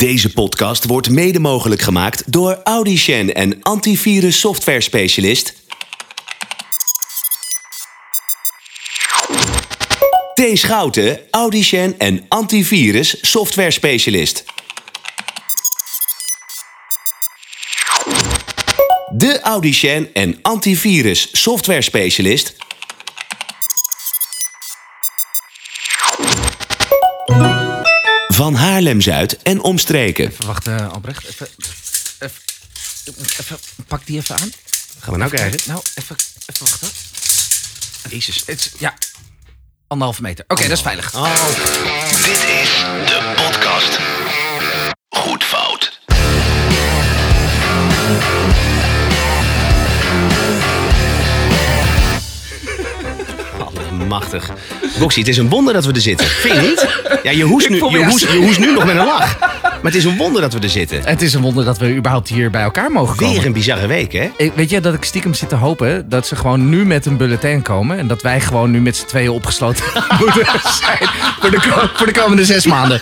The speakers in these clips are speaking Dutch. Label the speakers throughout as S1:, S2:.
S1: Deze podcast wordt mede mogelijk gemaakt door Audicen en antivirus software specialist T. Schouten, Audicen en antivirus software specialist. De Audicen en antivirus software specialist Haarlem-Zuid en omstreken.
S2: Even wachten, Albrecht. Even, even, even, pak die even aan.
S1: Gaan we nou krijgen?
S2: Nou, even, even wachten.
S1: Jezus.
S2: Het is, ja, anderhalve meter. Oké, dat is veilig.
S1: Oh.
S3: Dit is de podcast.
S1: Machtig. Boxy, het is een wonder dat we er zitten. Vind je niet? Ja, je hoest, nu, je, hoest, je hoest nu nog met een lach. Maar het is een wonder dat we er zitten.
S2: Het is een wonder dat we überhaupt hier bij elkaar mogen komen.
S1: Weer een bizarre week, hè?
S2: Ik, weet je dat ik stiekem zit te hopen dat ze gewoon nu met een bulletin komen. En dat wij gewoon nu met z'n tweeën opgesloten moeten zijn voor de, voor de komende zes maanden.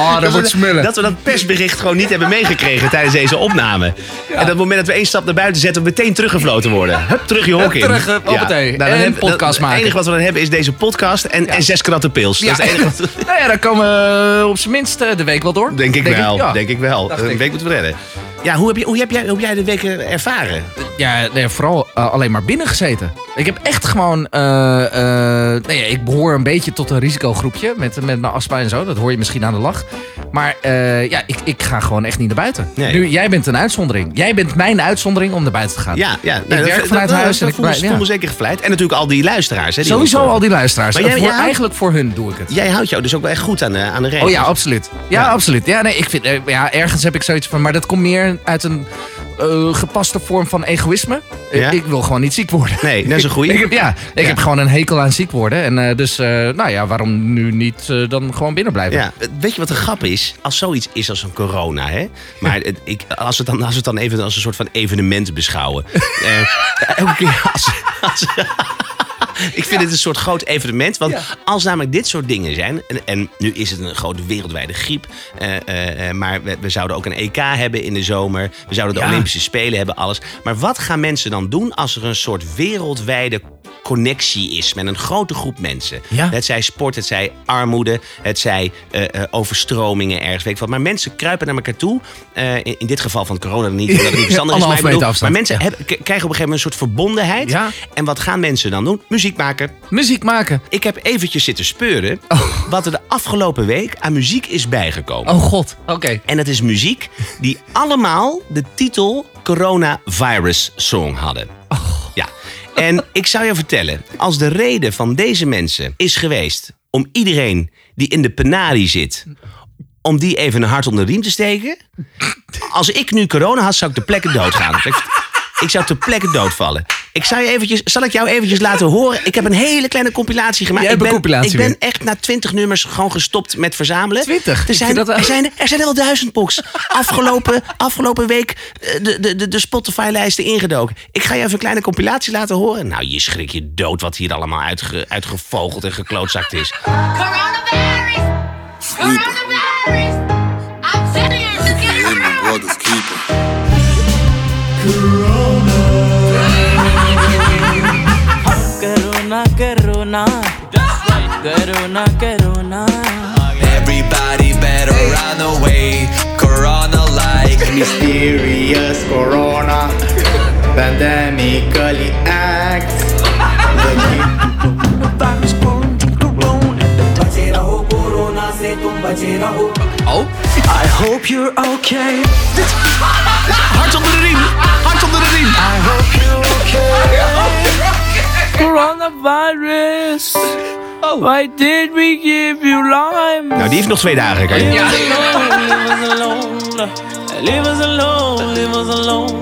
S2: Oh, dat wordt smullen.
S1: Dat we dat persbericht gewoon niet hebben meegekregen tijdens deze opname. En dat moment dat we één stap naar buiten zetten, we meteen teruggefloten worden. Hup, terug je hok in.
S2: terug, hup, hoppatee.
S1: dan
S2: En podcast
S1: dan-
S2: maken.
S1: Het enige wat we dan hebben is deze podcast en, en zes kratten pils. Dat is het enige wat...
S2: nou ja, dan komen we op zijn minst eh, de week wel door.
S1: Denk ik wel, denk ik wel. Een week moeten we redden. Ja, hoe heb, je, hoe, heb jij, hoe heb jij de week eh, ervaren?
S2: Ja, nee, vooral eh, alleen maar binnen gezeten. Ik heb echt gewoon. eh, eh, nee, ik behoor een beetje tot een risicogroepje met, met mijn astma en zo. Dat hoor je misschien aan de lach. Maar ja, ik, ik ga gewoon echt niet naar buiten.
S1: Nee.
S2: Nu, jij bent een uitzondering. Jij bent mijn uitzondering om naar buiten te gaan.
S1: Ja, ja.
S2: Ik werk vanuit huis en ik
S1: voel, me- zeker gevleid. En natuurlijk al die luisteraars. Hè, die
S2: Sowieso al die luisteraars.
S1: Maar jij-
S2: voor,
S1: jij houdt-
S2: eigenlijk voor hun doe ik het.
S1: Jij houdt jou dus ook wel echt goed aan de, aan de regels.
S2: Oh ja, absoluut. Ja,
S1: Ja.
S2: absoluut. Ja, nee, ik vind, ja, ergens heb ik zoiets van, maar dat komt meer uit een eh, gepaste vorm van egoïsme.
S1: Ja?
S2: Ik wil gewoon niet ziek worden.
S1: Nee, dat is een goeie.
S2: Ik heb, ja, ik
S1: Ja.
S2: heb gewoon een hekel aan ziek worden. En eh, dus, eh, nou ja, waarom nu niet dan gewoon binnen blijven?
S1: Ja, weet je wat de grap is? Als zoiets is als een corona, hè? Maar het, ik, als, we het dan, als we het dan even als een soort van evenement beschouwen. elke keer als... als ik vind het een soort groot evenement. Want als namelijk dit soort dingen zijn... En, en nu is het een grote wereldwijde griep. eh, eh, eh, maar we, we zouden ook een EK hebben in de zomer. We zouden de. Olympische Spelen hebben, alles. Maar wat gaan mensen dan doen als er een soort wereldwijde connectie is met een grote groep mensen?
S2: Ja.
S1: Het zij sport, het zij armoede, het zij overstromingen ergens. Weet ik wat. Maar mensen kruipen naar elkaar toe. In, in dit geval van corona niet, omdat het niet verstandig is. Maar, bedoel, maar mensen
S2: ja.
S1: hebben- k- krijgen op een gegeven moment een soort verbondenheid.
S2: Ja.
S1: En wat gaan mensen dan doen? Muziek maken.
S2: Muziek maken.
S1: Ik heb eventjes zitten speuren wat er de afgelopen week aan muziek is bijgekomen.
S2: Oh god. Oké.
S1: En dat is muziek die allemaal de titel Coronavirus Song hadden. Ja. En ik zou je vertellen, als de reden van deze mensen is geweest om iedereen die in de penarie zit, om die even een hart onder de riem te steken. Als ik nu corona had, zou ik ter plekke doodgaan. Ik- Ik zou ter plekke doodvallen. Ik zou je eventjes, zal ik jou eventjes laten horen? Ik heb een hele kleine compilatie gemaakt.
S2: Jij
S1: ik
S2: hebt
S1: ben,
S2: een compilatie
S1: ik ben echt na twintig nummers gewoon gestopt met verzamelen.
S2: 20?
S1: Er zijn, er zijn, er zijn er wel duizend box. Afgelopen, afgelopen week eh, de, de, de, de Spotify-lijsten ingedoken. Ik ga je even een kleine compilatie laten horen. Nou, je schrik je dood wat hier allemaal uitge, uitgevogeld en geklootzakt is.
S4: Coronavirus! Coronavirus! I'm telling you, it's getting
S5: And my brother's keeper.
S6: Corona, corona. Corona, corona.
S7: Everybody better run away. Corona like
S8: mysterious corona pandemically acts
S2: Oh.
S6: I hope you're okay.
S1: Hart onder de riem! Hart onder
S6: Coronavirus. Why did we give you lime?
S1: Nou, die heeft nog twee dagen. Kan je.
S6: Alone. Leave us alone. Leave us alone.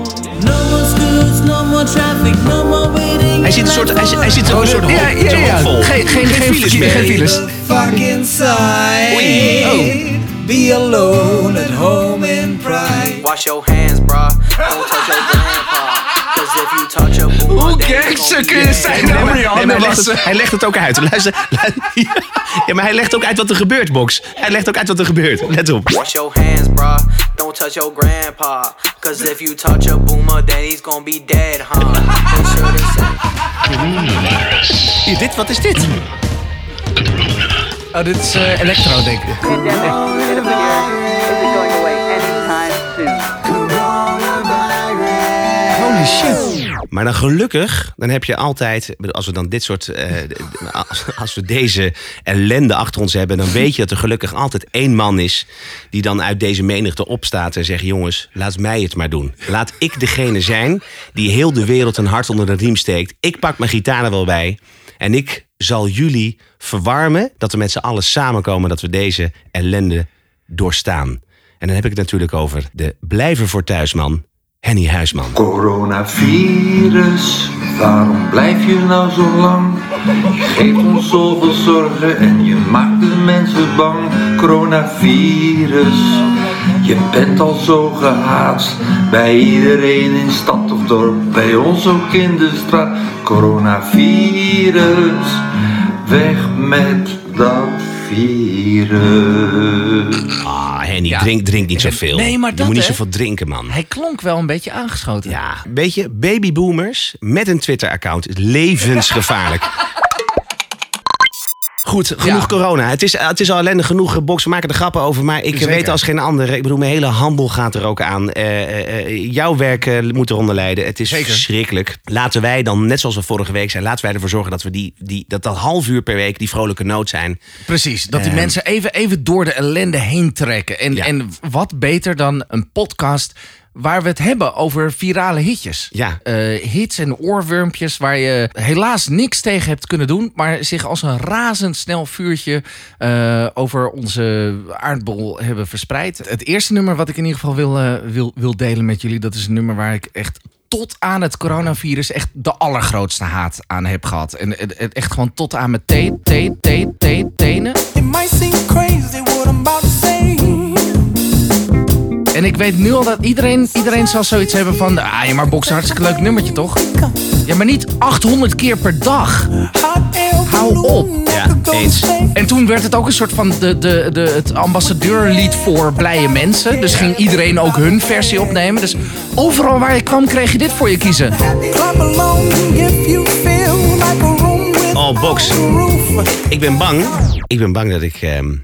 S6: No more schools, no more traffic, no more waiting.
S1: Hij zit een soort, hij, zit- hij zit een soort hok,
S2: Ja, ja, ja.
S1: hok vol.
S2: Geen, geen, geen,
S1: files
S2: geen,
S1: meer.
S2: geen files.
S8: fucking side
S1: Oei. Oh.
S8: be alone at home in pride
S7: Wash your hands, bruh. Don't touch your grandpa.
S2: Hoe gangster
S5: gonna
S2: kun
S5: be
S2: je
S5: dead.
S2: zijn?
S1: Nee,
S2: Nou,
S1: maar,
S2: Rianne
S1: nee, maar hij, legt het, hij legt het ook uit. Luister. Ja, maar hij legt ook uit wat er gebeurt, Box. Hij legt ook uit wat er gebeurt. Let op.
S5: Wash your hands, bruh. Don't touch your grandpa. Cause if you touch a boomer, then he's gonna be dead, huh?
S1: Hier, dit, wat is dit?
S2: Oh, dit is eh, Electro, denk ik. Shit.
S1: Maar dan gelukkig, dan heb je altijd, als we dan dit soort, eh, als- we deze ellende achter ons hebben, dan weet je dat er gelukkig altijd één man is die dan uit deze menigte opstaat en zegt: jongens, laat mij het maar doen. Laat ik degene zijn die heel de wereld een hart onder de riem steekt. Ik pak mijn gitaar er wel bij en ik zal jullie verwarmen dat we met z'n allen samenkomen dat we deze ellende doorstaan. En dan heb ik het natuurlijk over de blijver voor thuisman, Henny Huisman.
S9: Coronavirus, waarom blijf je nou zo lang? Je geeft ons zoveel zorgen en je maakt de mensen bang. Coronavirus, je bent al zo gehaast. Bij iedereen in stad of dorp, bij ons ook in de straat. Coronavirus, weg met dat virus.
S1: Ah, Henny,
S2: Ja.
S1: drink, drink niet zoveel.
S2: Nee, maar
S1: je
S2: dat,
S1: moet niet zoveel drinken, man.
S2: Hij klonk wel een beetje aangeschoten.
S1: Ja, weet je, babyboomers met een Twitter-account is levensgevaarlijk. Goed, genoeg
S2: Ja.
S1: corona. Het is, het is al ellendig genoeg, Box. We maken er grappen over. Maar ik
S2: Zeker.
S1: weet als geen ander. Ik bedoel, mijn hele handel gaat er ook aan. Eh, eh, eh, jouw werk moet eronder lijden. Het is
S2: Zeker.
S1: verschrikkelijk. Laten wij dan, net zoals we vorige week zijn... laten wij ervoor zorgen dat we die, die, dat, dat half uur per week... die vrolijke noot zijn.
S2: Precies, dat die
S1: Ehm.
S2: mensen even, even door de ellende heen trekken. En,
S1: Ja.
S2: en wat beter dan een podcast waar we het hebben over virale hitjes.
S1: Ja.
S2: Eh, hits en oorwurmpjes waar je helaas niks tegen hebt kunnen doen... maar zich als een razendsnel vuurtje eh, over onze aardbol hebben verspreid. Het eerste nummer wat ik in ieder geval wil, eh, wil, wil delen met jullie... dat is een nummer waar ik echt tot aan het coronavirus echt de allergrootste haat aan heb gehad. En en- en echt gewoon tot aan mijn te, te, te, te, tenen.
S6: It might seem crazy
S2: En ik weet nu al dat iedereen, iedereen zal zoiets hebben van... Ah, ja, maar boksen hartstikke leuk nummertje, toch? Ja, maar niet 800 keer per dag. Hou op.
S1: Ja, eens.
S2: En toen werd het ook een soort van de, de, de, het ambassadeurlied voor blije mensen. Dus ging iedereen ook hun versie opnemen. Dus overal waar je kwam kreeg je dit voor je kiezen.
S1: Oh, Box. Ik ben bang. Ik ben bang dat ik ehm,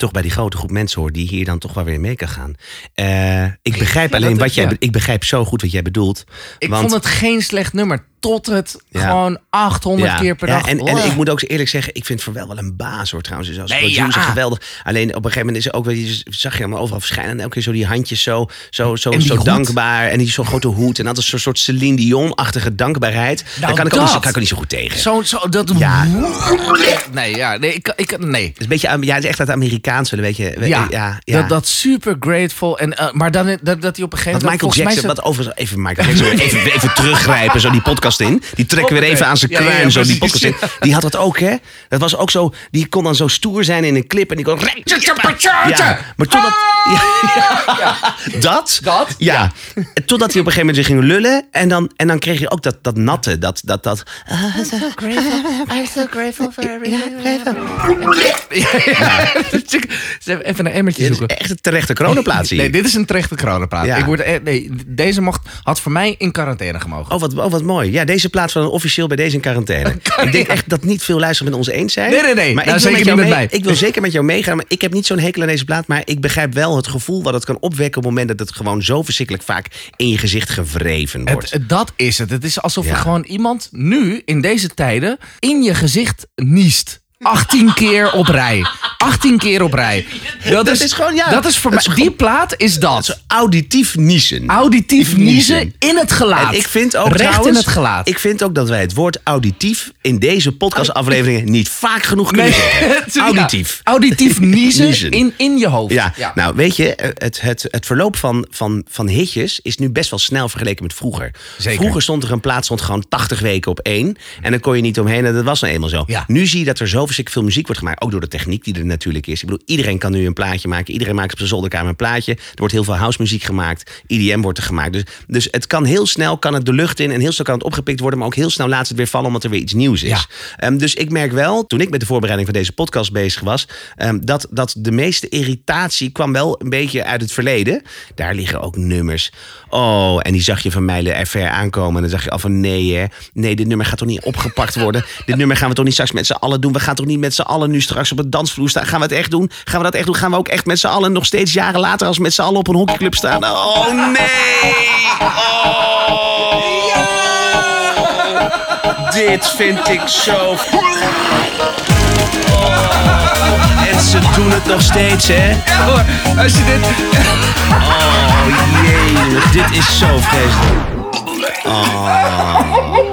S1: toch bij die grote groep mensen hoor die hier dan toch wel weer mee kan gaan. Eh, ik begrijp
S2: Ja,
S1: alleen wat jij.
S2: ja.
S1: Ik begrijp zo goed wat jij bedoelt.
S2: Ik
S1: want,
S2: vond het geen slecht nummer. Tot het
S1: Ja.
S2: gewoon 800
S1: ja,
S2: keer per
S1: ja,
S2: dag.
S1: en, en ik moet ook eerlijk zeggen, ik vind Van wel wel een baas hoor trouwens. Dus als
S2: Nee,
S1: producer
S2: ja.
S1: geweldig. Alleen op een gegeven moment is er ook wel, je zag je hem overal verschijnen. En elke keer zo die handjes zo, zo, zo, zo
S2: hoed.
S1: dankbaar. En die zo'n grote hoed. En dat is zo'n soort Celine Dion-achtige dankbaarheid. Daar kan ik, ook niet, kan ik niet zo goed tegen.
S2: Zo, zo, dat...
S1: Ja.
S2: Nee, ja, nee, ik, ik, nee.
S1: Het is een beetje, ja, het is echt dat Amerikaanse, weet je.
S2: Ja,
S1: ja, ja.
S2: Dat, dat super grateful. En, eh, maar dan, dat, dat hij op een gegeven moment...
S1: Michael
S2: volgens mij
S1: Jackson, wat overigens even Michael Jackson, even, even teruggrijpen, zo die podcast in. Die trekken weer even aan zijn
S2: Ja, ja, ja,
S1: kruin, zo die podcast in. Die had dat ook, hè? Dat was ook zo, die kon dan zo stoer zijn in een clip en die kon... Ja, maar totdat... Ja, ja. Dat?
S2: Dat?
S1: Ja. Totdat hij op een gegeven moment zich ging lullen en dan, en dan kreeg je ook dat, dat natte, dat... dat, dat
S2: I'm so grateful for everything. Even een emmertje
S1: dit is
S2: zoeken.
S1: echt een terechte coronaplaats hier.
S2: Nee, dit is een terechte coronaplaat.
S1: Ja.
S2: Ik word, eh, nee, deze mocht, had voor mij in quarantaine gemogen.
S1: Oh wat, oh, wat mooi. Ja, deze plaats van officieel bij deze in quarantaine. Ik denk echt dat niet veel luisteren met ons eens zijn.
S2: Nee, nee, nee.
S1: Maar
S2: Nou,
S1: ik wil
S2: zeker
S1: met
S2: mij.
S1: Ik wil zeker met jou meegaan. Maar ik heb niet zo'n hekel aan deze plaat. Maar ik begrijp wel het gevoel wat het kan opwekken... op het moment dat het gewoon zo verschrikkelijk vaak in je gezicht gewreven wordt.
S2: Het- dat is het. Het is alsof
S1: Ja.
S2: er gewoon iemand nu, in deze tijden, in je gezicht niest. 18 keer op rij. 18 keer op rij. Dat,
S1: Dat is gewoon, ja,
S2: Dat is voor
S1: dat
S2: mij.
S1: is
S2: die plaat is dat.
S1: Auditief niezen.
S2: Auditief niezen in het gelaat.
S1: En ik vind ook
S2: Recht
S1: trouwens,
S2: in het gelaat.
S1: Ik vind ook dat wij het woord auditief in deze podcastafleveringen niet vaak genoeg kunnen
S2: Nee,
S1: zeggen.
S2: ja,
S1: Auditief.
S2: auditief niezen,
S1: Niezen.
S2: In, in je hoofd.
S1: Ja, nou weet je, het, het, het verloop van, van, van hitjes is nu best wel snel vergeleken met vroeger.
S2: Zeker.
S1: Vroeger stond er een plaats stond gewoon 80 weken op één. En dan kon je niet omheen en dat was nou eenmaal zo.
S2: Ja.
S1: Nu zie je dat er zoveel ongelooflijk veel muziek wordt gemaakt. Ook door de techniek die er natuurlijk is. Ik bedoel, iedereen kan nu een plaatje maken. Iedereen maakt op zijn zolderkamer een plaatje. Er wordt heel veel house muziek gemaakt. IDM wordt er gemaakt. Dus, dus het kan heel snel kan het de lucht in. En heel snel kan het opgepikt worden. Maar ook heel snel laat het weer vallen omdat er weer iets nieuws is.
S2: Ja.
S1: Ehm, dus ik merk wel, toen ik met de voorbereiding van deze podcast bezig was. ehm, dat, dat de meeste irritatie kwam wel een beetje uit het verleden. Daar liggen ook nummers. Oh, en die zag je van mijlen er ver aankomen. En dan zag je al van nee, hè. Nee, dit nummer gaat toch niet opgepakt worden. dit nummer gaan we toch niet straks met z'n allen doen. We gaan toch niet met z'n allen nu straks op het dansvloer staan. Gaan we het echt doen? Gaan we dat echt doen? Gaan we ook echt met z'n allen nog steeds jaren later als met z'n allen op een hockeyclub staan? Oh nee! Oh, dit vind ik zo. Oh, en ze doen het nog steeds, hè?
S2: Ja hoor, als je dit...
S1: Oh jee, dit is zo vreselijk. Oh.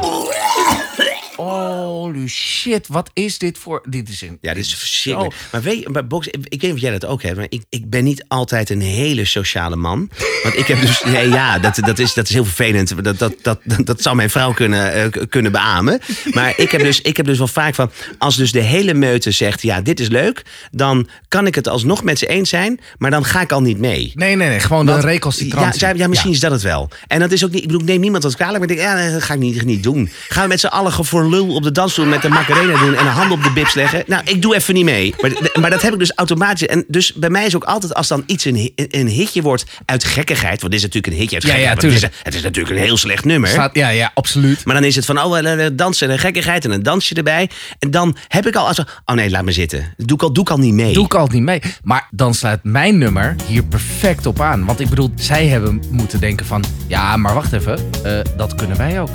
S2: Holy shit, wat is dit voor... Dit is een...
S1: Ja, dit is verschrikkelijk. Maar weet je, maar Box, ik weet niet of jij dat ook hebt, maar ik, ik ben niet altijd een hele sociale man. Want ik heb dus, nee, ja, dat, dat, is, dat is heel vervelend. Dat, dat, dat, dat zou mijn vrouw kunnen, eh, kunnen beamen. Maar ik heb, dus, ik heb dus wel vaak van, als dus de hele meute zegt, ja, dit is leuk, dan kan ik het alsnog met ze eens zijn, maar dan ga ik al niet mee.
S2: Nee, nee, nee, gewoon de recalcitrantie.
S1: Ja, ja, ja, misschien is dat het wel. En dat is ook niet, ik bedoel, ik neem niemand als kwalijk, maar ik denk, ja, dat ga ik niet, niet doen. Gaan we met z'n allen voor lul op de dansvloer met de Macarena doen en een hand op de bips leggen? Nou, ik doe even niet mee. Maar, maar dat heb ik dus automatisch. En dus bij mij is ook altijd, als dan iets een, een hitje wordt uit gekkigheid, want dit is natuurlijk een hitje uit
S2: Ja, ja,
S1: gekkigheid. want het,
S2: tuurlijk.
S1: is, het is natuurlijk een heel slecht nummer.
S2: Staat- ja, ja, absoluut.
S1: Maar dan is het van, oh, dansen en een gekkigheid en een dansje erbij. En dan heb ik al, als, oh nee, laat me zitten. Doe ik al, doe ik al niet mee.
S2: Doe ik altijd niet mee. Maar dan sluit mijn nummer hier perfect op aan. Want ik bedoel, zij hebben moeten denken van... Ja, maar wacht even. eh, dat kunnen wij ook.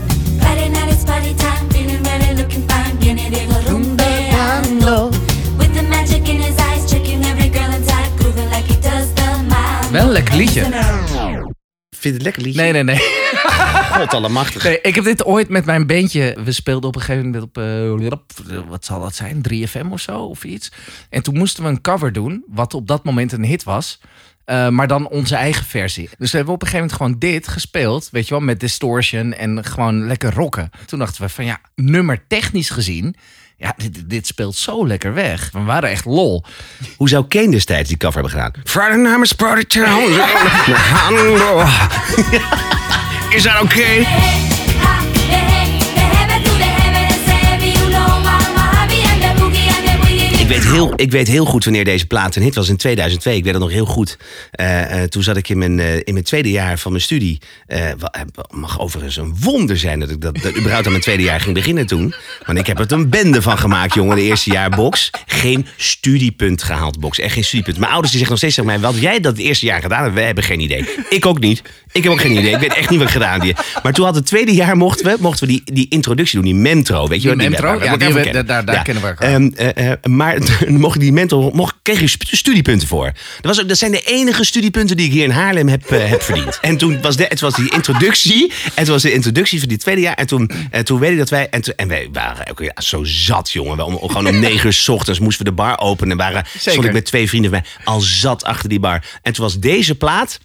S4: Looking fine, viene Diego rumbeando. With the magic in his eyes, checking every girl inside, grooving like he does the mile.
S2: Wel een lekker liedje.
S1: Vind je het lekker liedje?
S2: Nee, nee, nee.
S1: God allemachtig.
S2: nee. Ik heb dit ooit met mijn bandje... We speelden op een gegeven moment op... eh, wat zal dat zijn? 3FM of zo? Of iets. En toen moesten we een cover doen. Wat op dat moment een hit was. Eh, maar dan onze eigen versie. Dus we hebben op een gegeven moment gewoon dit gespeeld. Weet je wel, met distortion en gewoon lekker rocken. Toen dachten we van ja, nummer technisch gezien... Ja, dit, dit speelt zo lekker weg. We waren echt lol.
S1: Hoe zou Kane destijds die cover hebben gedaan? Friday night is party town. Is dat oké? Weet, heel, ik weet heel goed wanneer deze plaat een hit was in 2002. Ik weet het nog heel goed. Eh, eh, toen zat ik in mijn, eh, in mijn tweede jaar van mijn studie. Eh, mag overigens een wonder zijn dat ik dat, dat überhaupt aan mijn tweede jaar ging beginnen toen. Want ik heb er een bende van gemaakt, jongen, de eerste jaar box. Geen studiepunt gehaald, box. Echt geen studiepunt. Mijn ouders die zeggen nog steeds tegen mij, wat jij dat het eerste jaar gedaan? hebt? Wij hebben geen idee. Ik ook niet. Ik heb ook geen idee. Ik weet echt niet wat ik gedaan heb. Maar toen had het tweede jaar mochten we, mochten we die, die introductie doen, die mentro. Weet je
S2: Die mentro?
S1: we
S2: Ja, die we- daar- daar kennen we elkaar.
S1: Eh, maar mocht die mentor, mocht, kreeg je studiepunten voor. Dat, was, ook- dat zijn de enige studiepunten die ik hier in Haarlem heb, eh, heb verdiend. En toen was, de, het was die introductie. Toen was de introductie van die tweede jaar. En toen, en toen weet ik dat wij. En, toen- en wij waren ook ja, zo zat, jongen. We, om, gewoon om negen uur 's ochtends moesten we de bar openen. En waren, stond
S2: Zeker.
S1: ik met twee vrienden van mij al zat achter die bar. En toen was deze plaat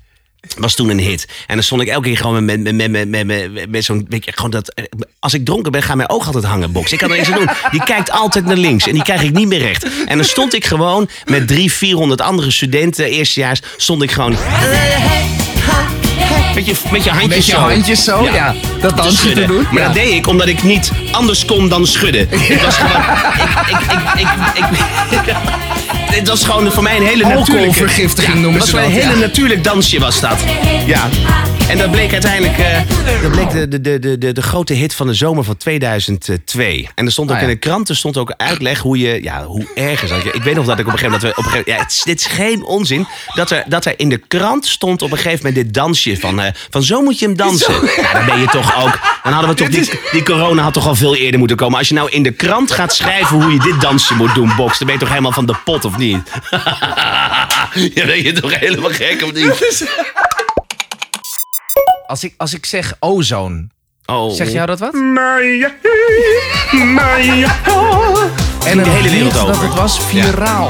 S1: was toen een hit. En dan stond ik elke keer gewoon met, met, met, met, met, met, zo'n... weet je, Gewoon dat, eh, als ik dronken ben, gaan mijn ogen altijd hangen, box. Ik kan er niks aan doen. Die kijkt altijd naar links en die krijg ik niet meer recht. En dan stond ik gewoon met drie, vierhonderd andere studenten, eerstejaars, stond ik gewoon... Met je, met je handjes
S2: Met je
S1: zo.
S2: handjes zo, ja. Dat dansje te doen.
S1: Maar
S2: ja.
S1: dat deed ik omdat ik niet anders kon dan schudden. Het was gewoon... Ik, ik, ik, ik, het was gewoon voor mij een hele natuurlijke...
S2: Alcoholvergiftiging noemen
S1: Het was
S2: ze dat,
S1: een hele
S2: ja.
S1: natuurlijk dansje was dat. Ja. En dat bleek uiteindelijk eh, dat bleek de, de, de, de, de, de grote hit van de zomer van 2002. En er stond ook
S2: Ah, ja.
S1: in de krant, er stond ook uitleg hoe je, ja, hoe erg is dat. Ik weet nog dat ik op een gegeven moment, dat we op een gegeven moment, ja, het is, dit is geen onzin, dat er, dat er in de krant stond op een gegeven moment dit dansje van, eh, van zo moet je hem dansen. Ja, dan ben je toch ook, dan hadden we toch, die, die corona had toch al veel eerder moeten komen. Als je nou in de krant gaat schrijven hoe je dit dansje moet doen, Box, dan ben je toch helemaal van de pot, of niet? Ja, ben je toch helemaal gek, of niet?
S2: Als ik, als ik zeg ozone,
S1: Oh.
S2: zeg jou dat wat?
S1: Maya, Maya.
S2: En
S1: de
S2: een
S1: hele wereld
S2: dat
S1: over.
S2: het was viraal.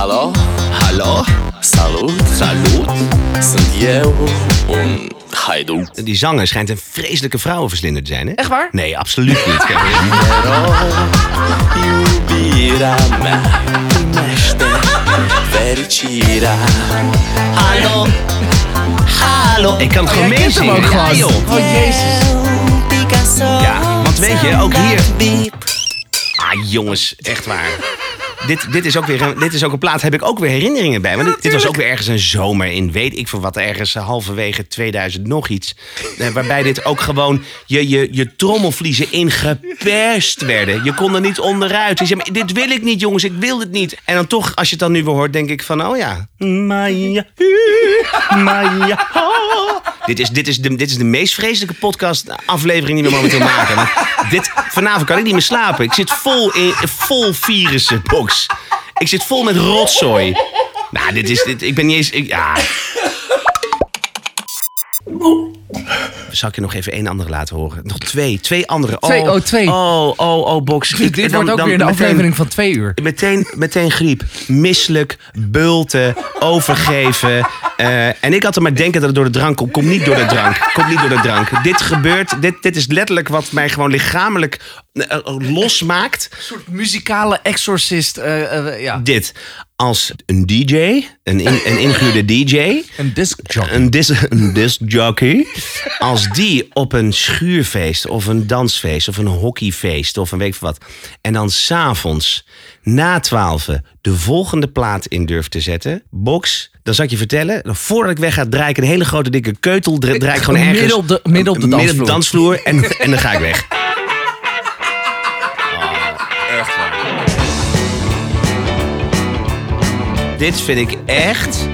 S10: Alo?
S1: Hallo?
S10: Salut!
S1: Salut!
S10: Sunt eu, un
S3: Idol.
S1: Die zanger schijnt een vreselijke vrouwenverslinder te zijn, hè?
S2: Echt waar?
S1: Nee, absoluut niet. Hallo. Hallo. Ik kan het gewoon
S2: hem
S1: meezingen.
S2: ook
S1: Ja,
S2: gewoon.
S1: joh.
S2: Oh, jezus.
S1: Ja, want weet je, ook hier... Ah, jongens, echt waar. Dit, dit, is ook weer een, dit is ook een plaat, heb ik ook weer herinneringen bij. Want dit, dit was ook weer ergens een zomer in, weet ik veel wat, ergens halverwege 2000 nog iets. Eh, waarbij dit ook gewoon je, je, je trommelvliezen ingeperst werden. Je kon er niet onderuit. Je zei, maar dit wil ik niet, jongens, ik wil het niet. En dan toch, als je het dan nu weer hoort, denk ik van, oh ja. Maya, Maya. Dit is, dit, is de, dit is de meest vreselijke podcast aflevering die we momenteel maken. Dit, vanavond kan ik niet meer slapen. Ik zit vol, in, vol virussen, box. Ik zit vol met rotzooi. Nou, dit is... Dit, ik ben niet eens... Ja. Zal ik je nog even één andere laten horen? Nog twee. Twee andere. Oh,
S2: Twee, oh, twee.
S1: Oh, oh, oh, box.
S2: Dit, dit wordt ook weer een
S1: meteen-
S2: aflevering van twee uur.
S1: Meteen, meteen griep. Misselijk, bulten, overgeven. Eh, en ik had er maar denken dat het door de drank komt. Komt niet door de drank. Komt niet door de drank. Dit gebeurt, dit, dit is letterlijk wat mij gewoon lichamelijk eh, eh, losmaakt.
S2: Een soort muzikale exorcist. ja.
S1: Dit. Als een DJ, een, in, een ingehuurde DJ,
S2: Een disc jockey.
S1: een, dis, een discjockey. Als die op een schuurfeest of een dansfeest of een hockeyfeest of een weet wat. En dan s'avonds na twaalfen de volgende plaat in durft te zetten. Box. Dan zal ik je vertellen. Voordat ik weg ga, draai ik een hele grote dikke keutel. dra- Draai ik gewoon ergens.
S2: Midden op de- midden op de
S1: midden
S2: dansvloer.
S1: dansvloer en, en dan ga ik weg. Dit vind ik echt.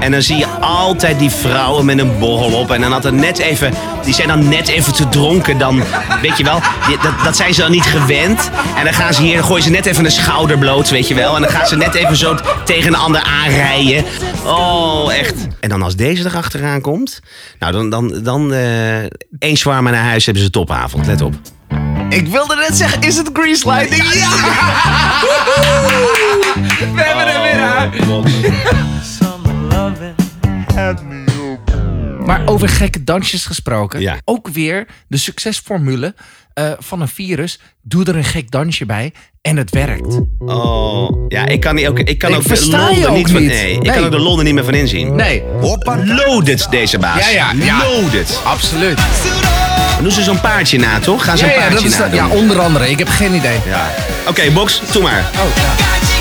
S1: En dan zie je altijd die vrouwen met een borrel op. En dan had er net even. Die zijn dan net even te dronken. Dan, weet je wel, die- dat, dat zijn ze dan niet gewend. En dan gaan ze hier, dan gooien ze net even een schouder bloot, weet je wel. En dan gaan ze net even zo tegen een ander aanrijden. Oh, echt. En dan als deze erachteraan komt. Nou, dan, dan, dan eh één zwaar naar huis hebben ze topavond. Let op.
S2: Ik wilde net zeggen, is het Grease Lightning? Ja! We hebben er weer aan. Maar over gekke dansjes gesproken.
S1: Ja.
S2: Ook weer de succesformule eh, van een virus. Doe er een gek dansje bij en het werkt.
S1: Oh, ja, ik kan, niet ook, ik kan
S2: Ik
S1: ook de lol er niet van. Nee, ik kan ook de lol er niet meer van inzien.
S2: Nee.
S1: Loaded, deze baas.
S2: Ja, ja, ja.
S1: Loaded.
S2: Absoluut.
S1: Dan doen ze zo'n paardje na, toch? Gaan ze
S2: Ja,
S1: een
S2: ja,
S1: paardje
S2: dat is
S1: na
S2: dat- ja, onder andere. Ik heb geen idee.
S1: Ja. Oké, box, doe maar.
S2: Oh, ja.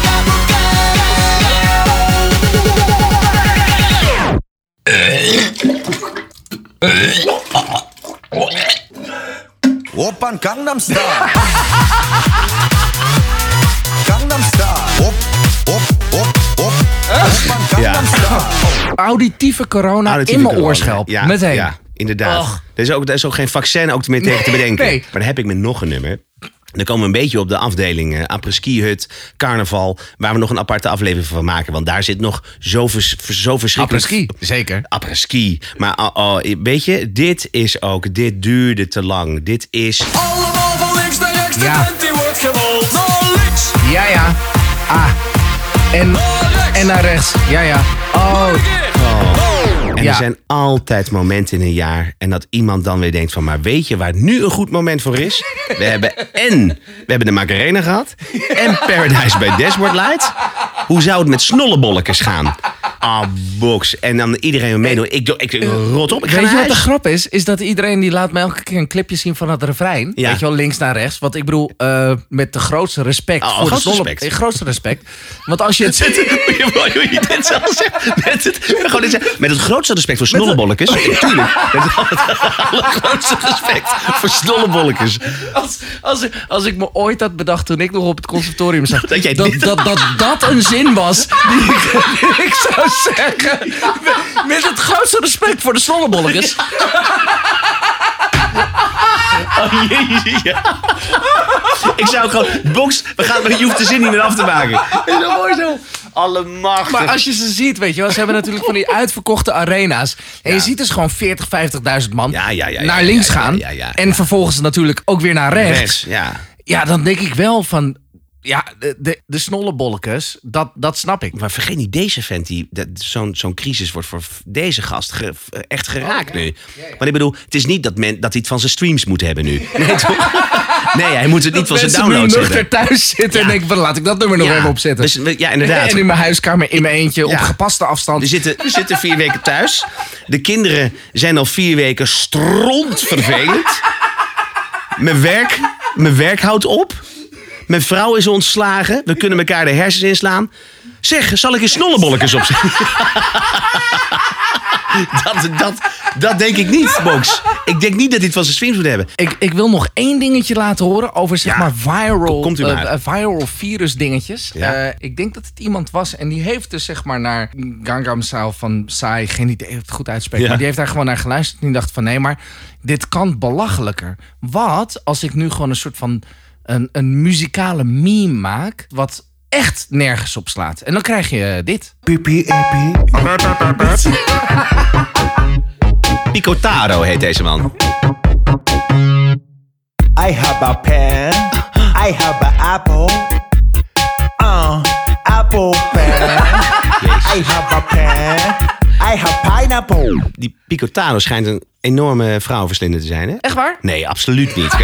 S10: Oppan Gangnam Style. Gangnam Style. Op, op, op, op. Oppan Gangnam Style.
S2: Auditieve corona
S1: Auditieve
S2: in mijn
S1: corona.
S2: oorschelp.
S1: Ja,
S2: Meteen.
S1: Ja, inderdaad.
S2: Och.
S1: Er, is ook, er is ook geen vaccin ook meer tegen te bedenken.
S2: nee.
S1: Maar dan heb ik met nog een nummer. Dan komen we een beetje op de afdeling uh, après-ski hut, carnaval, waar we nog een aparte aflevering van maken. Want daar zit nog zo, vers, zo verschrikkelijk...
S2: Après-ski, zeker.
S1: Après-ski. Maar oh, oh, weet je, dit is ook, dit duurde te lang. Dit is...
S10: Allemaal van links naar rechts, de
S2: Ja.
S10: band die wordt gerold. Naar links,
S2: Ja, ja. Ah. En, en naar rechts. Ja, ja. Oh.
S1: En
S2: Ja.
S1: er zijn altijd momenten in een jaar. En dat iemand dan weer denkt van... maar weet je waar nu een goed moment voor is? We hebben en... We hebben de Macarena gehad. En Paradise bij Dashboard Light. Hoe zou het met snollebolletjes gaan? Ah, box. En dan iedereen meedoen. Ik, doe- ik rot op. Ik ga
S2: Weet
S1: naar
S2: je wat de
S1: huis.
S2: grap is? Is dat iedereen die laat me elke keer een clipje zien van het refrein.
S1: Ja.
S2: Weet je wel, links naar rechts. Want ik bedoel, eh, met de grootste respect
S1: Oh,
S2: voor de
S1: grootste
S2: snolle-
S1: respect.
S2: Eh, grootste respect. Want als je het zit...
S1: Hoe je dit zelf zegt. Met het, gewoon dit zeggen. met het grootste respect voor snollebolletjes. Tuurlijk. Met het allergrootste respect voor snollebolletjes.
S2: Als, als, ik- als ik me ooit had bedacht toen ik nog op het conservatorium zat.
S1: Dat jij
S2: dat,
S1: dit-
S2: dat, dat, dat een zin was die ik, die ik zou zeggen. Met het grootste respect voor de snollebolletjes.
S1: Oh jezus, ja. Ik zou gewoon, box, we gaan, je hoeft de zin niet meer af te maken. Dat is zo mooi zo. Allemachtig.
S2: Maar als je ze ziet, weet je wel, ze hebben natuurlijk van die uitverkochte arena's. En je ziet dus gewoon 40, 50.000 man
S1: Ja, ja, ja, ja,
S2: naar links
S1: ja, ja,
S2: gaan.
S1: ja, ja,
S2: en
S1: ja.
S2: vervolgens natuurlijk ook weer naar rechts.
S1: Rechts, ja.
S2: Ja, dan denk ik wel van, Ja, de, de, de snollebolletjes, dat, dat snap ik.
S1: Maar vergeet niet, deze vent, die, dat- zo'n zo'n crisis wordt voor deze gast ge- echt geraakt nu. Maar ik bedoel, het is niet dat, men, dat hij het van zijn streams moet hebben nu. Nee, nee hij moet het niet van zijn downloads hebben.
S2: thuis zitten en denken, laat ik dat nummer nog
S1: Ja,
S2: even opzetten.
S1: dus ja, inderdaad.
S2: En in mijn huiskamer in mijn eentje op
S1: Ja.
S2: gepaste afstand.
S1: We zitten, we zitten vier weken thuis. De kinderen zijn al vier weken stront vervelend. Mijn werk, mijn werk houdt op. Mijn vrouw is ontslagen. We kunnen elkaar de hersens inslaan. Zeg, zal ik eens snollebolletjes opzetten? dat, dat, dat denk ik niet, Box. Ik denk niet dat het van zijn streams moet hebben.
S2: Ik, ik wil nog één dingetje laten horen over zeg
S1: Ja.
S2: maar viral,
S1: Komt u maar.
S2: eh, eh, viral virus dingetjes.
S1: Ja.
S2: Eh, ik denk dat het iemand was en die heeft dus zeg maar naar Gangnam Style van Psy, geen idee of het goed uitspreek,
S1: Ja.
S2: maar die heeft daar gewoon naar geluisterd en die dacht van nee, maar dit kan belachelijker. Wat als ik nu gewoon een soort van een, een muzikale meme maak, wat echt nergens op slaat. En dan krijg je eh, dit.
S8: Pipi epi.
S1: Picotaro heet deze man.
S8: I have a pen. I have an apple. Uh, apple pen. I have a pen. I have pineapple.
S1: Die Picotaro schijnt een enorme vrouwenverslinder te zijn, hè?
S2: Echt waar?
S1: Nee, absoluut niet.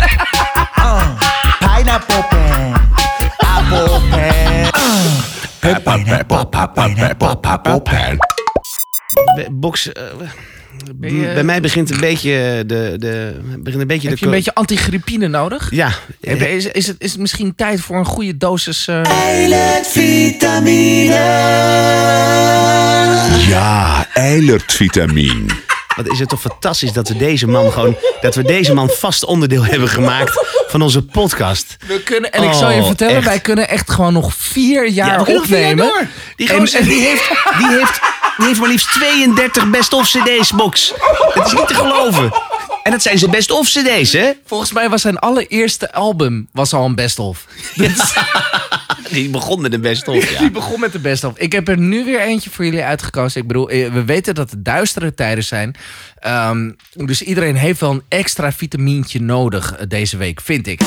S8: Uh, pineapple pen. Apple pen. Uh, pineapple, pineapple, apple pen.
S1: Box, eh,
S2: Ben je-
S1: bij mij begint een beetje de... de begint een beetje
S2: Heb
S1: de
S2: je een beetje antigrippine nodig?
S1: Ja.
S2: Is, is, het, is het misschien tijd voor een goede dosis... eh,
S10: Ja, eilertvitamine.
S1: Wat is het toch fantastisch dat we deze man gewoon... dat we deze man vast onderdeel hebben gemaakt van onze podcast.
S2: We kunnen, en ik zal je
S1: Oh,
S2: vertellen,
S1: echt.
S2: wij kunnen echt gewoon nog vier jaar
S1: vier
S2: opnemen.
S1: Die
S2: En-
S1: die, heeft, die, heeft, die heeft maar liefst 32 best-of cd's, Box. Het is niet te geloven. En dat zijn zijn best-of cd's, hè?
S2: Volgens mij was zijn allereerste album was al een best-of.
S1: Die begon met een best-of, ja.
S2: Die begon met de best-of. Ik heb er nu weer eentje voor jullie uitgekozen. Ik bedoel, eh, we weten dat het duistere tijden zijn. Ehm, dus iedereen heeft wel een extra vitamintje nodig eh, deze week, vind ik.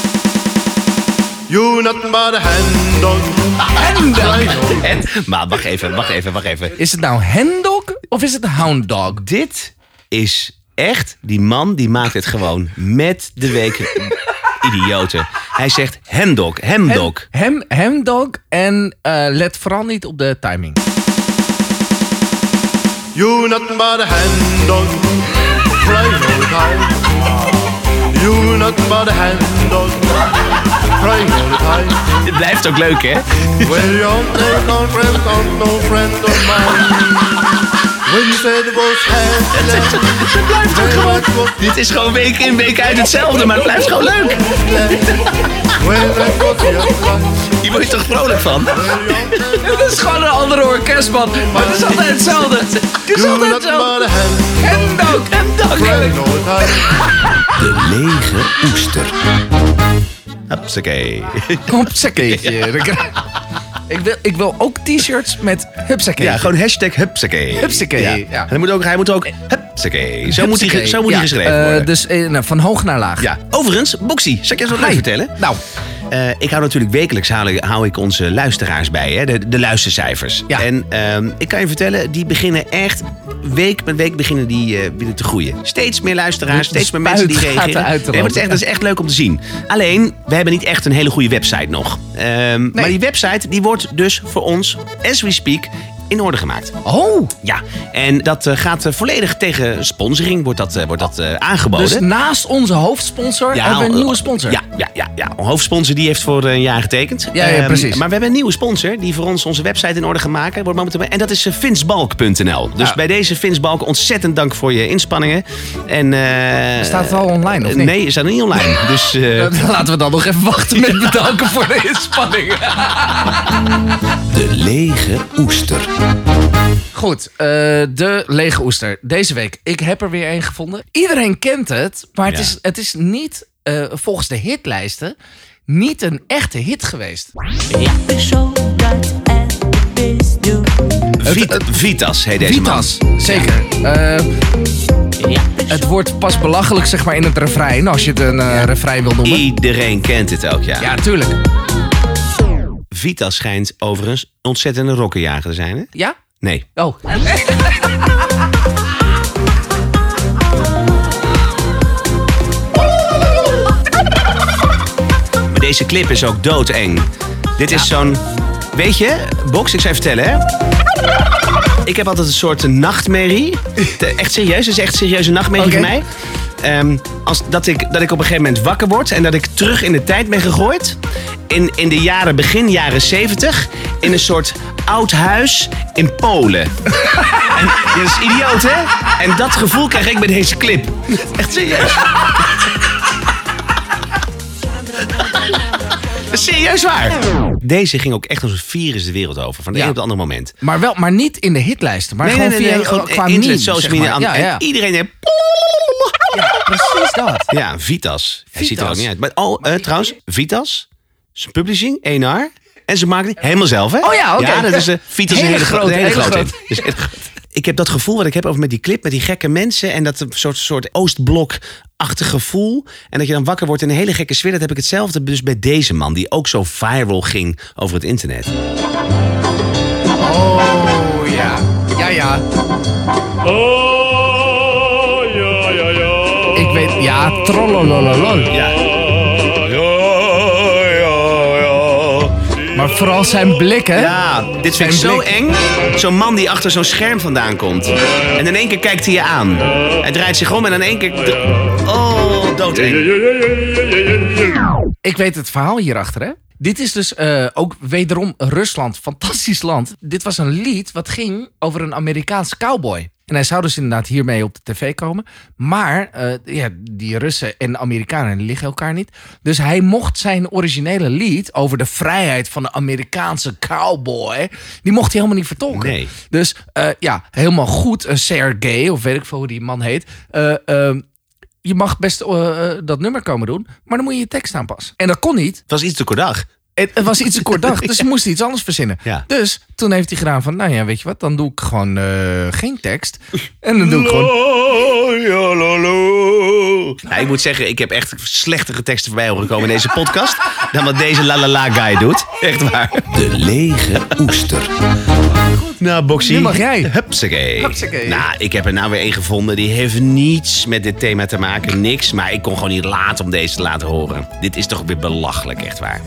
S8: You nothing but a hand dog.
S1: Maar wacht even, wacht even, wacht even.
S2: Is het nou Hendog of is het Hound Dog?
S1: Dit is echt, die man die maakt het gewoon met de week idioten. Hij zegt hemdok, hemdok.
S2: Hem, hem dog en eh, let vooral niet op de timing.
S8: You nothing but a hand dog. All the time. You nothing but a hand dog. All the time.
S1: Het blijft ook leuk, hè?
S8: Well, you're no friend no friend of mine.
S1: Het blijft ook gewoon. Dit is gewoon week in, week uit hetzelfde, maar het blijft gewoon leuk. Hier word je toch vrolijk van?
S2: Het is gewoon een andere orkestman, maar het is altijd hetzelfde. Het is altijd hetzelfde.
S8: crying all the time.
S10: De lege oester.
S1: Hupsakee.
S2: Hupsakeetje. Ik wil, ik wil ook t-shirts met hupsakeetje.
S1: Ja, gewoon hashtag hupsakee.
S2: Hupsakee,
S1: Ja.
S2: ja.
S1: En Hij moet ook, hij moet ook hupsakee. Zo moet hij,
S2: Hupsakee.
S1: zo moet hij geschreven
S2: eh,
S1: worden.
S2: Dus eh, nou, van hoog naar laag.
S1: Ja, overigens, Boxy, zal ik je eens wat leuk vertellen?
S2: Nou,
S1: Eh, ik hou natuurlijk wekelijks hou ik, hou ik onze luisteraars bij, hè, de, de luistercijfers.
S2: Ja.
S1: En ehm, ik kan je vertellen, die beginnen echt week met week beginnen die eh, weer te groeien. Steeds meer luisteraars, steeds meer mensen die reageren. Nee, maar het is echt, dat is echt leuk om te zien. Alleen, we hebben niet echt een hele goede website nog. Ehm, Maar die website die wordt dus voor ons, as we speak, in orde gemaakt.
S2: oh,
S1: Ja, en dat eh, gaat eh, volledig tegen sponsoring, wordt dat, eh, wordt dat aangeboden.
S2: dus naast onze hoofdsponsor hebben we een nieuwe sponsor.
S1: Ja, ja, ja, ja. Een hoofdsponsor die heeft voor een jaar getekend.
S2: Ja, ja,
S1: Ehm,
S2: precies.
S1: Maar we hebben een nieuwe sponsor die voor ons onze website in orde gaat maken. Wordt momenteel, en dat is vinsbalk.nl. Dus bij deze Vinsbalk ontzettend dank voor je inspanningen. En,
S2: Staat het al online of niet?
S1: Nee, het staat nog niet online. Dus
S2: Laten we dan nog even wachten met bedanken voor de inspanning.
S10: De lege oester.
S2: Goed, eh, de lege oester. Deze week, ik heb er weer één gevonden. Iedereen kent het, maar het,
S1: Ja.
S2: is, het is niet, eh, volgens de hitlijsten, niet een echte hit geweest.
S1: Vit- Vitas heet deze
S2: Vitas, zeker. Eh, het wordt pas belachelijk zeg maar in het refrein, als je het een eh, refrein wil noemen.
S1: Iedereen kent het ook, ja.
S2: Ja, tuurlijk.
S1: Vita schijnt overigens een ontzettende rokkenjager te zijn, hè?
S2: Ja?
S1: Nee.
S2: Oh.
S1: Maar deze clip is ook doodeng. Dit is zo'n... Weet je, Box, ik zou je vertellen, hè? Ik heb altijd een soort nachtmerrie. Echt serieus, het is echt een nachtmerrie
S2: Oké.
S1: voor mij. Ehm, als, dat, ik, dat ik op een gegeven moment wakker word en dat ik terug in de tijd ben gegooid. In, in de jaren, begin jaren 70. In een soort oud huis in Polen. en, dat is idioot, hè? En dat gevoel krijg ik bij deze clip. Echt serieus. Serieus waar. Deze ging ook echt als een virus de wereld over. Van de
S2: Ja.
S1: een op het andere moment.
S2: Maar, wel, maar niet in de hitlijsten. Maar
S1: nee,
S2: gewoon
S1: nee, nee,
S2: via,
S1: nee, gewoon
S2: qua
S1: internet,
S2: meme,
S1: social
S2: zeg
S1: media.
S2: maar. Ja, ja.
S1: En iedereen heeft...
S2: Precies dat.
S1: Ja, Vitas. Hij ziet er ook niet uit. Maar, oh, eh, trouwens, Vitas. Zijn publishing, 1R. En ze maken het helemaal zelf, hè?
S2: Oh ja, oké.
S1: Ja, dat is een Vitas een
S2: Hele
S1: hele,
S2: grote,
S1: grote. Hele
S2: hele
S1: grote. Dus hele grote. Ik heb dat gevoel wat ik heb over met die clip, met die gekke mensen en dat soort, soort Oostblok-achtig gevoel. En dat je dan wakker wordt in een hele gekke sfeer. Dat heb ik hetzelfde dus bij deze man, die ook zo viral ging over het internet.
S2: Oh ja. Ja, ja. Ik weet, ja, trollolololol.
S1: Ja.
S2: Maar vooral zijn blik, hè?
S1: Ja, dit vind ik
S2: Zijn
S1: zo
S2: blik.
S1: eng. Zo'n man die achter zo'n scherm vandaan komt. En in één keer kijkt hij je aan. Hij draait zich om en in één keer... Oh, doodeng.
S2: Ik weet het verhaal hierachter, hè? Dit is dus eh, ook wederom Rusland, fantastisch land. Dit was een lied wat ging over een Amerikaanse cowboy. En hij zou dus inderdaad hiermee op de tv komen. Maar eh, ja, die Russen en Amerikanen die liggen elkaar niet. Dus hij mocht zijn originele lied over de vrijheid van de Amerikaanse cowboy... die mocht hij helemaal niet vertolken.
S1: Nee.
S2: Dus eh, ja, helemaal goed. Uh, Sergey, of weet ik veel hoe die man heet... eh, ehm, je mag best eh, eh, dat nummer komen doen, maar dan moet je je tekst aanpassen. En dat kon niet.
S1: Het was iets te kort dag.
S2: Het, het was iets te kort dag, dus ze moesten iets anders verzinnen.
S1: Ja.
S2: Dus toen heeft hij gedaan van, nou ja, weet je wat, dan doe ik gewoon eh, geen tekst. En dan doe ik gewoon...
S1: Ja, ik moet zeggen, ik heb echt slechtere teksten voorbij horen komen in deze podcast. dan wat deze la la la guy doet. Echt waar. De lege oester. Nou, Boxy.
S2: Nu mag jij.
S1: Hupsakee.
S2: Hupsakee.
S1: Nou, ik heb er nou weer één gevonden. Die heeft niets met dit thema te maken. Niks. Maar ik kon gewoon niet laten om deze te laten horen. Dit is toch weer belachelijk, echt waar.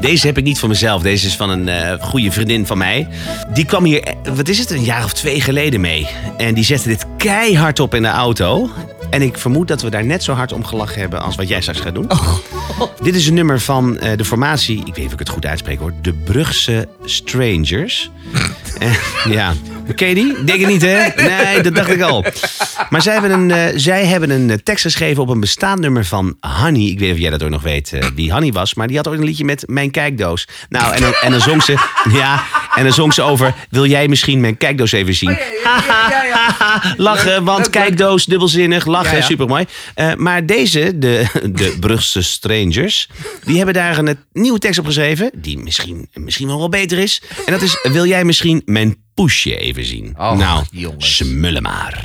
S1: Deze heb ik niet voor mezelf. Deze is van een eh, goede vriendin van mij. Die kwam hier, eh, wat is het, een jaar of twee geleden mee. En die zette dit keihard op in de auto. En ik vermoed dat we daar net zo hard om gelachen hebben als wat jij straks gaat doen. Dit is een nummer van eh, de formatie, ik weet niet of ik het goed uitspreek hoor, de Brugse Strangers. Eh, ja, ken je die? Denk ik niet hè? Nee, dat dacht ik al. Maar zij hebben een, eh, zij hebben een eh, tekst geschreven op een bestaand nummer van Honey. Ik weet niet of jij dat ook nog weet eh, wie Honey was. Maar die had ook een liedje met Mijn Kijkdoos. Nou, en dan, en dan zong ze, ja, en dan zong ze over, wil jij misschien mijn kijkdoos even zien? Lachen, want kijkdoos, dubbelzinnig, lachen, supermooi. Eh, maar deze, de, de Brugse Strangers, die hebben daar een nieuwe tekst op geschreven. Die misschien, misschien wel wel beter is. En dat is, wil jij misschien mijn poesje even zien?
S2: Och,
S1: nou,
S2: jongens.
S1: smullen maar.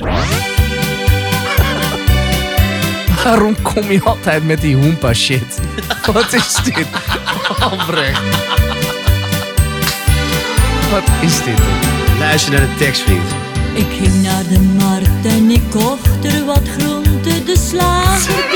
S2: Waarom kom je altijd met die hoempa shit? Wat is dit? Albrecht. Wat is dit?
S1: Luister naar de tekst, vriend.
S4: Ik ging naar de markt en ik kocht er wat groente. De slager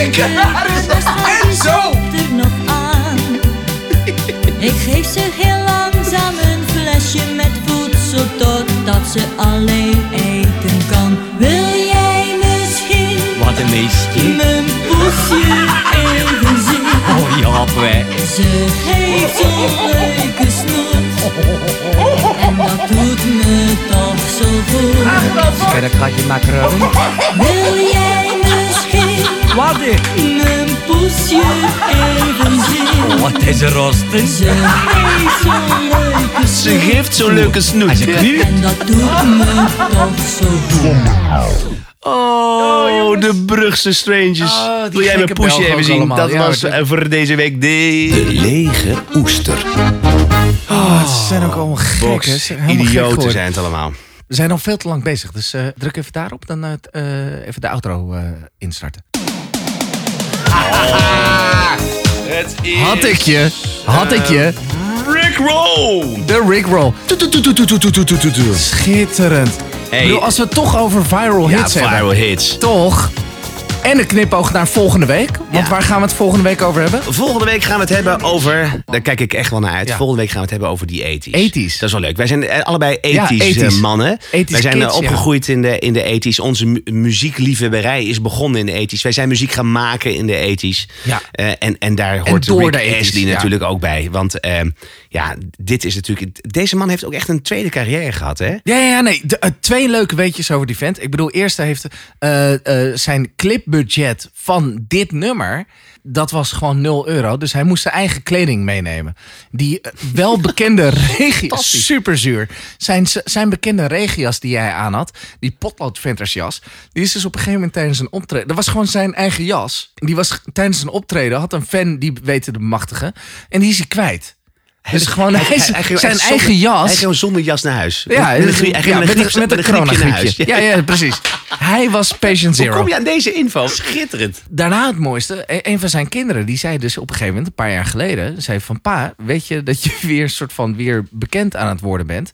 S4: en zo er nog aan. Ik geef ze heel langzaam een flesje met voedsel totdat ze alleen eten kan. Wil jij misschien
S11: Wat een meisje.
S4: mijn poesje even zien?
S11: Oh ja, wij.
S4: Ze heeft zo'n leuke snoet en dat doet me toch zo goed.
S11: Kan dat gaat je makkeren?
S4: Wil jij
S11: ik?
S4: mijn poesje even zien?
S11: Wat is er rosten?
S4: Ze heeft zo'n leuke
S1: Ze
S4: snoet.
S1: geeft zo'n leuke snoet.
S4: En dat doet me toch zo goed.
S1: Oh, de Brugse Strangers.
S2: Oh,
S1: Wil jij mijn poesje even zien?
S2: allemaal.
S1: Dat
S2: Ja,
S1: was voor deze week de... De lege oester.
S2: zijn ook allemaal gek,
S1: Box,
S2: hè? Ze zijn helemaal gek
S1: idioten zijn het allemaal.
S2: We zijn al veel te lang bezig, dus eh, druk even daarop. Dan eh, eh, even de outro instarten.
S1: Het is
S2: Had ik je? Had ik je?
S1: Rick Roll!
S2: De Rickroll. Schitterend.
S1: Hey.
S2: Ik bedoel, als we het toch over viral hits hebben.
S1: viral hits.
S2: Toch? En een knipoog naar volgende week. Want
S1: Ja.
S2: waar gaan we het volgende week over hebben?
S1: Volgende week gaan we het hebben over. Daar kijk ik echt wel naar uit.
S2: Ja.
S1: Volgende week gaan we het hebben over die ethisch.
S2: Ethisch.
S1: Dat is wel leuk. Wij zijn eh, allebei
S2: Ja,
S1: ethisch,
S2: ethisch.
S1: eh, mannen.
S2: Ethisch
S1: Wij zijn eh,
S2: kids,
S1: opgegroeid in de, in de ethisch. Onze mu- muziekliefhebberij is begonnen in de ethisch. Wij zijn muziek gaan maken in de ethisch.
S2: Ja.
S1: Eh, en, en daar hoort
S2: door
S1: Rick
S2: de ethisch,
S1: natuurlijk ook bij. Want eh, ja, dit is natuurlijk. Deze man heeft ook echt een tweede carrière gehad, hè?
S2: Ja, ja, nee. De, eh, twee leuke weetjes over die vent. Ik bedoel, eerst heeft eh, eh, zijn clipbudget van dit nummer. Dat was gewoon 0 euro. Dus hij moest zijn eigen kleding meenemen. Die welbekende regias. Super zuur. Zijn, zijn bekende regias die hij aan had. Die potloodventersjas. Die is dus op een gegeven moment tijdens een optreden. Dat was gewoon zijn eigen jas. Die was tijdens een optreden. Had een fan die weten te bemachtigen. En die is hij kwijt. Dus gewoon hij,
S1: ging
S2: zijn eigen
S1: zonder-
S2: jas.
S1: Hij ging zonder jas naar huis.
S2: Ja,
S1: met, een hij
S2: ja, met, met een coronagriepje. Ja, ja, precies. Hij was patient
S1: Hoe
S2: zero.
S1: kom je aan deze info? Schitterend.
S2: Daarna het mooiste, e- een van zijn kinderen, die zei dus op een gegeven moment, een paar jaar geleden, zei van pa, weet je dat je weer soort van weer bekend aan het worden bent?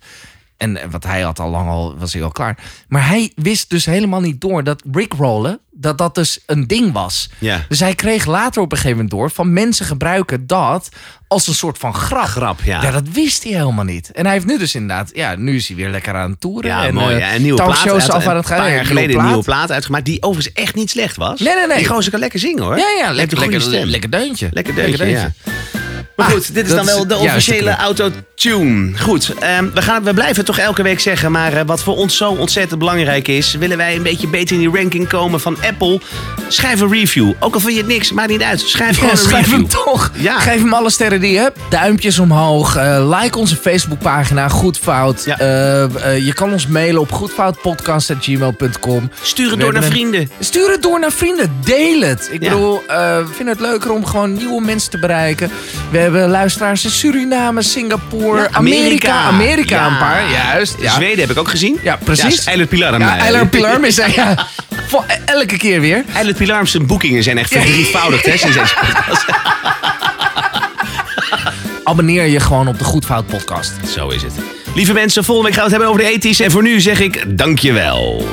S2: En wat hij had al lang al, was hij al klaar. Maar hij wist dus helemaal niet door dat rickrollen, dat dat dus een ding was.
S1: Ja.
S2: Dus hij kreeg later op een gegeven moment door van mensen gebruiken dat als een soort van grap.
S1: Grap, ja.
S2: dat wist hij helemaal niet. En hij heeft nu dus inderdaad, ja, nu is hij weer lekker aan het toeren.
S1: Ja,
S2: en,
S1: mooi.
S2: eh,
S1: Ja, een nieuwe plaat. had
S2: af aan het gaan.
S1: Een paar
S2: Ja,
S1: jaar geleden een nieuwe
S2: plaat.
S1: uitgemaakt. Die overigens echt niet slecht was.
S2: Nee, nee, nee.
S1: Die gozer kan lekker zingen hoor.
S2: Ja, ja, lekker,
S1: goede
S2: lekker,
S1: stem.
S2: lekker deuntje.
S1: Lekker deuntje, ja. Maar
S2: Ah,
S1: goed, dit is dan wel de officiële autotune. Goed, ehm, we, gaan, we blijven het toch elke week zeggen. Maar eh, wat voor ons zo ontzettend belangrijk is... willen wij een beetje beter in die ranking komen van Apple... schrijf een review. Ook al vind je het niks, maakt niet uit. Schrijf
S2: Ja,
S1: gewoon een
S2: schrijf
S1: review.
S2: hem toch.
S1: Ja.
S2: Geef hem alle sterren die je hebt. Duimpjes omhoog. eh, like onze Facebookpagina Goedfout.
S1: Ja.
S2: Eh, je kan ons mailen op goedfoutpodcast.gmail.com.
S1: Stuur het
S2: We
S1: door naar
S2: een-
S1: vrienden.
S2: Stuur het door naar vrienden. Deel het. Ik bedoel, we vinden het leuker om gewoon nieuwe mensen te bereiken. We hebben luisteraars in Suriname, Singapore,
S1: Ja,
S2: Amerika. Amerika
S1: Ja.
S2: een paar, juist. Ja.
S1: Zweden heb ik ook gezien.
S2: Ja, precies.
S1: Ja, Eilert Pilar.
S2: Ja, Eiler Pilar is ja. Voor- elke keer weer.
S1: Eilert Pilar zijn boekingen zijn echt verdrievoudigd hè, sinds deze podcast.
S2: Abonneer je gewoon op de Goedfout podcast.
S1: Zo is het. Lieve mensen, volgende week gaan we het hebben over de ethisch. En voor nu zeg ik dankjewel.